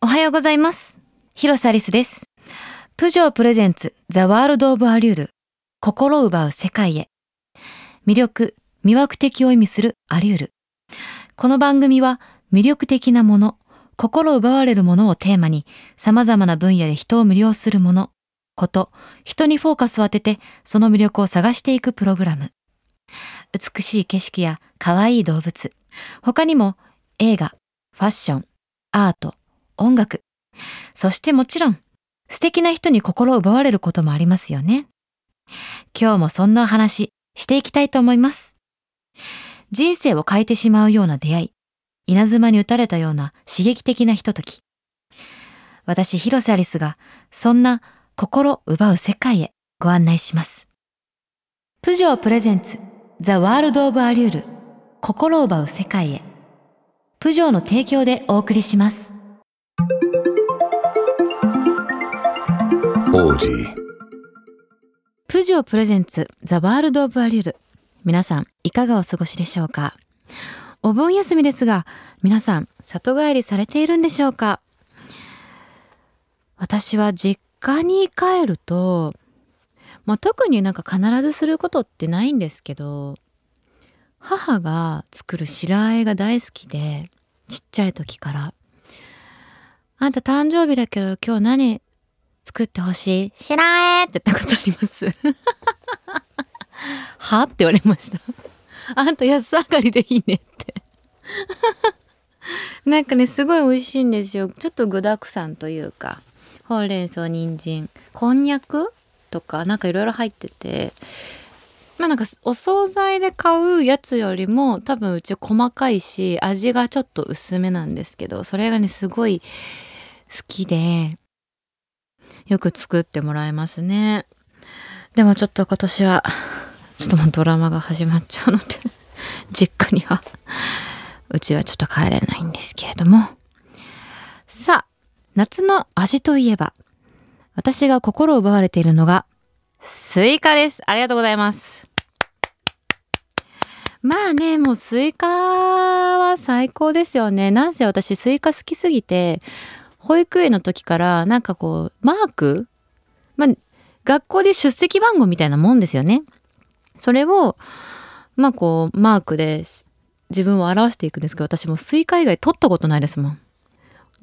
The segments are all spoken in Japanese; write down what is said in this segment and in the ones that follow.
おはようございます。広瀬アリスです。プジョープレゼンツザワールドオブアリュール心奪う世界へ。魅力、魅惑的を意味するアリュールこの番組は魅力的なもの、心奪われるものをテーマに様々な分野で人を魅了するもの、こと、人にフォーカスを当ててその魅力を探していくプログラム。美しい景色や可愛い動物、他にも映画、ファッション、アート、音楽、そしてもちろん素敵な人に心を奪われることもありますよね。今日もそんなお話していきたいと思います。人生を変えてしまうような出会い、稲妻に打たれたような刺激的なひととき。私、広瀬アリスがそんな心奪う世界へご案内します。プジョープレゼンツザワールドオブアリュール心奪う世界へ。プジョーの提供でお送りします。プジョープレゼンツザワールドオブアリュール。皆さんいかがお過ごしでしょうか？お盆休みですが皆さん里帰りされているんでしょうか？私は実家に帰ると、まあ、特になんか必ずすることってないんですけど母が作る白あえが大好きでちっちゃい時から「あんた誕生日だけど今日何作ってほしい？知らんえって言ったことあります。はって言われました。あんた安上がりでいいねって。なんかね、すごい美味しいんですよ。ちょっと具沢山というか、ほうれん草、人参、こんにゃくとか、なんかいろいろ入ってて、まあなんかお惣菜で買うやつよりも多分うち細かいし味がちょっと薄めなんですけどそれがねすごい好きでよく作ってもらえますね。でもちょっと今年は、ちょっともうドラマが始まっちゃうので、実家には、うちはちょっと帰れないんですけれども。さあ、夏の味といえば、私が心を奪われているのが、スイカです。ありがとうございます。まあね、もうスイカは最高ですよね。なんせ私スイカ好きすぎて、保育園の時からなんかこうマークまあ学校で出席番号みたいなもんですよね。それをまあこうマークで自分を表していくんですけど私もスイカ以外取ったことないですもん。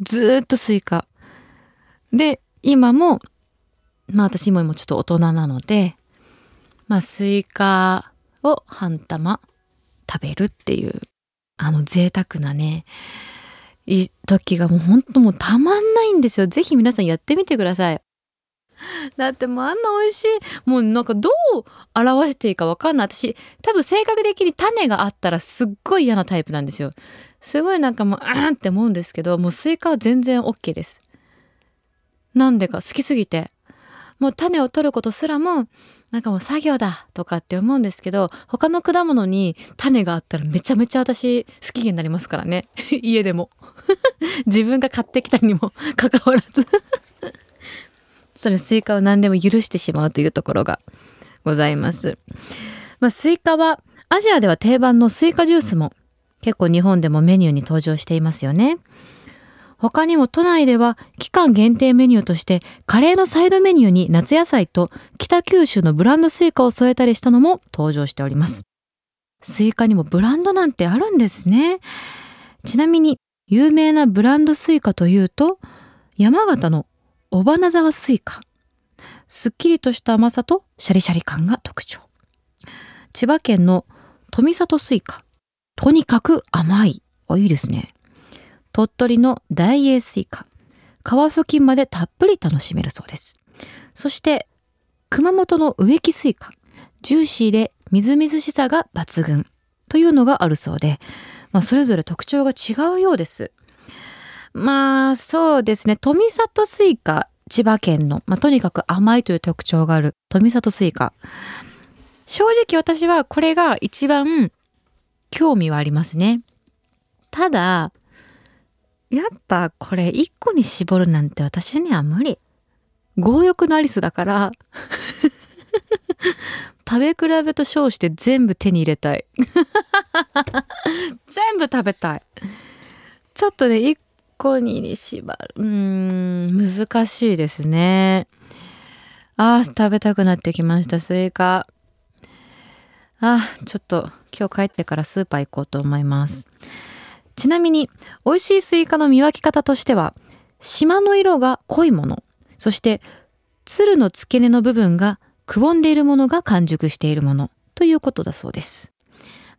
ずーっとスイカ。で今もまあ私も今ちょっと大人なのでまあスイカを半玉食べるっていうあの贅沢なね時がもうほんともうたまんないんですよ。ぜひ皆さんやってみてください。だってもうあんな美味しい。もうなんかどう表していいかわかんない。私多分性格的に種があったらすっごい嫌なタイプなんですよ。すごいなんかもうあーんって思うんですけど、もうスイカは全然 OK です。なんでか好きすぎて。もう種を取ることすらもなんかもう作業だとかって思うんですけど他の果物に種があったらめちゃめちゃ私不機嫌になりますからね。家でも。自分が買ってきたにも かかわらず。それスイカを何でも許してしまうというところがございます、まあ、スイカはアジアでは定番のスイカジュースも結構日本でもメニューに登場していますよね。他にも都内では期間限定メニューとしてカレーのサイドメニューに夏野菜と北九州のブランドスイカを添えたりしたのも登場しております。スイカにもブランドなんてあるんですね。ちなみに有名なブランドスイカというと山形の尾花沢スイカ。すっきりとした甘さとシャリシャリ感が特徴。千葉県の富里スイカ。とにかく甘い。あ、いいですね。鳥取の大栄スイカ。皮付近までたっぷり楽しめるそうです。そして熊本の植木スイカ。ジューシーでみずみずしさが抜群。というのがあるそうで、まあ、それぞれ特徴が違うようです。まあそうですね。富里スイカ。千葉県の、まあ、とにかく甘いという特徴がある。富里スイカ。正直私はこれが一番興味はありますね。ただやっぱこれ一個に絞るなんて私には無理。強欲のアリスだから 食べ比べと称して全部手に入れたい。全部食べたい。ちょっとね、一個に絞る。うん、難しいですね。あー、食べたくなってきました、スイカ。あー、ちょっと今日帰ってからスーパー行こうと思います。ちなみに、美味しいスイカの見分け方としては、縞の色が濃いもの、そして蔓の付け根の部分がくぼんでいるものが完熟しているものということだそうです。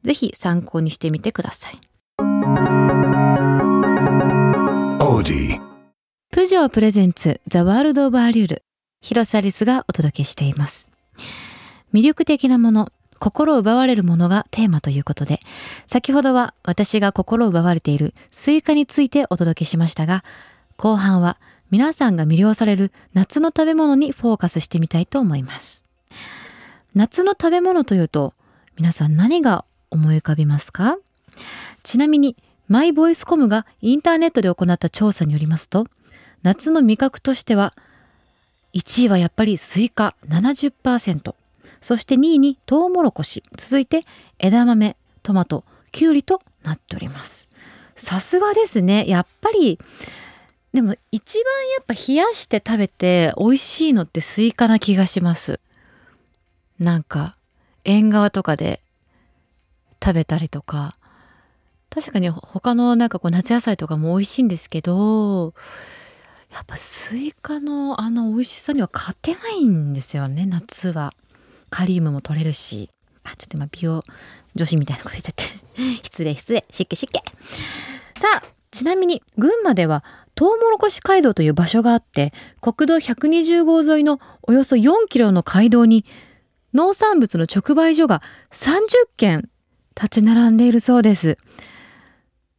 ぜひ参考にしてみてください。プジョー presents The World of Allure 広瀬アリスがお届けしています。魅力的なもの、心を奪われるものがテーマということで、先ほどは私が心を奪われているスイカについてお届けしましたが、後半は皆さんが魅了される夏の食べ物にフォーカスしてみたいと思います。夏の食べ物というと、皆さん何が思い浮かびますか？ちなみに、マイボイスコムがインターネットで行った調査によりますと、夏の味覚としては、1位はやっぱりスイカ70%、そして2位にトウモロコシ、続いて枝豆、トマト、キュウリとなっております。さすがですね。やっぱりでも一番やっぱ冷やして食べて美味しいのってスイカな気がします。なんか縁側とかで食べたりとか確かに他のなんかこう夏野菜とかも美味しいんですけどやっぱスイカのあの美味しさには勝てないんですよね夏は。カリウムも取れるしあちょっと今美容女子みたいなこと言っちゃって 失礼失礼湿気湿気さあちなみに群馬ではトウモロコシ街道という場所があって国道120号沿いのおよそ4キロの街道に農産物の直売所が30軒立ち並んでいるそうです。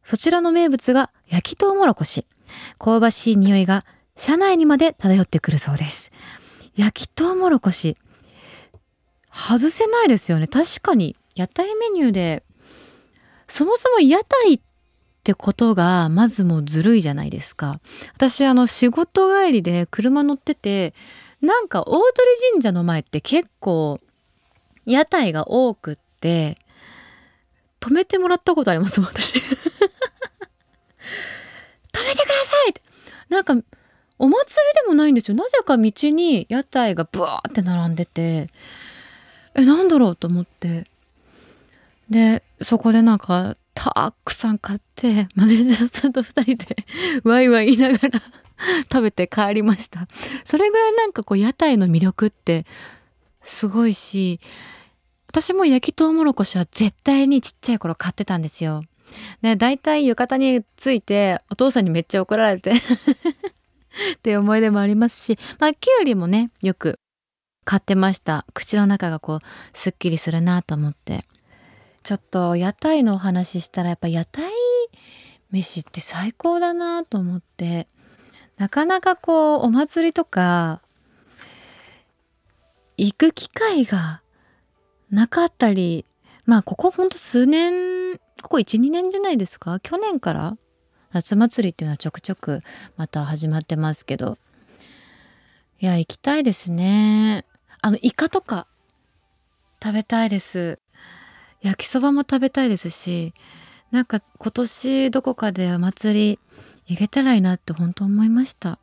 そちらの名物が焼きトウモロコシ。香ばしい匂いが車内にまで漂ってくるそうです。焼きトウモロコシ。外せないですよね。確かに屋台メニューで、そもそも屋台ってことがまずもうずるいじゃないですか。私あの仕事帰りで車乗っててなんか大鳥神社の前って結構屋台が多くって止めてもらったことあります私。止めてくださいってなんかお祭りでもないんですよ。なぜか道に屋台がブワーって並んでてえなんだろうと思って。でそこでなんかたくさん買ってマネージャーさんと2人で ワイワイ言いながら食べて帰りました。それぐらいなんかこう屋台の魅力ってすごいし私も焼きとうもろこしは絶対にちっちゃい頃買ってたんですよ。で大体浴衣についてお父さんにめっちゃ怒られて っていう思い出もありますしまあきゅうりもねよく買ってました。口の中がこうすっきりするなと思って。ちょっと屋台のお話したらやっぱ屋台飯って最高だなと思って。なかなかこうお祭りとか行く機会がなかったり。まあここほんと数年ここ12年じゃないですか？去年から夏祭りっていうのはちょくちょくまた始まってますけど。いや行きたいですね。あのイカとか食べたいです焼きそばも食べたいですしなんか今年どこかでお祭り行けたらいいなって本当思いました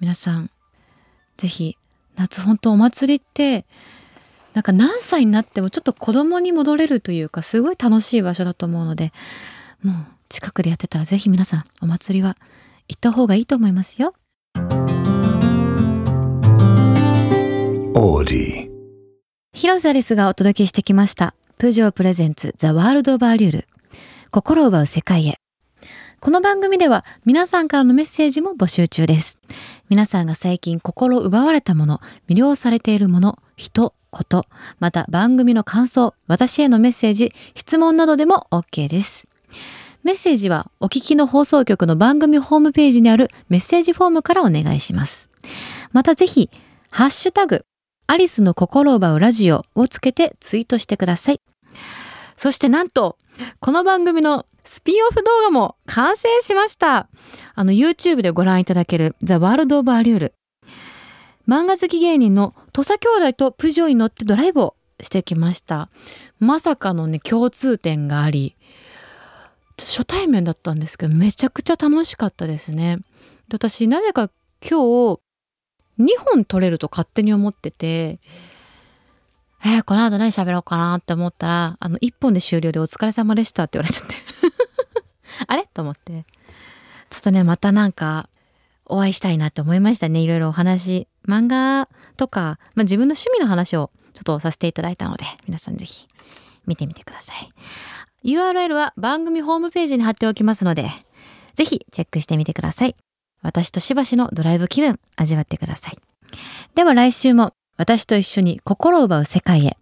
皆さん是非夏本当お祭りってなんか何歳になってもちょっと子供に戻れるというかすごい楽しい場所だと思うのでもう近くでやってたら是非皆さんお祭りは行った方がいいと思いますよ。広瀬アリスがお届けしてきました。プジョープレゼンツザワールドオブアリュール心を奪う世界へ。この番組では皆さんからのメッセージも募集中です。皆さんが最近心奪われたもの魅了されているもの人ことまた番組の感想私へのメッセージ質問などでも OK です。メッセージはお聞きの放送局の番組ホームページにあるメッセージフォームからお願いします。またぜひハッシュタグアリスの心を奪うラジオをつけてツイートしてください。そしてなんと、この番組のスピンオフ動画も完成しました。あの YouTube でご覧いただけるザ・ワールド・オブ・アリュール。漫画好き芸人の土佐兄弟とプジョーに乗ってドライブをしてきました。まさかのね、共通点があり、初対面だったんですけどめちゃくちゃ楽しかったですね。私なぜか今日2本撮れると勝手に思っててえー、この後何喋ろうかなって思ったらあの1本で終了でお疲れ様でしたって言われちゃって。あれ？と思って。ちょっとねまたなんかお会いしたいなって思いましたね。いろいろお話漫画とか、まあ、自分の趣味の話をちょっとさせていただいたので皆さんぜひ見てみてください。URL は番組ホームページに貼っておきますのでぜひチェックしてみてください。私としばしのドライブ気分味わってください。では来週も私と一緒に心を奪う世界へ。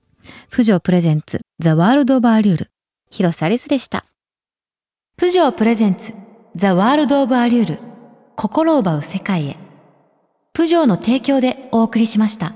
プジョープレゼンツザワールドオバーリュール広瀬アリスでした。プジョープレゼンツザワールドオブアリュール心を奪う世界へ。プジョーの提供でお送りしました。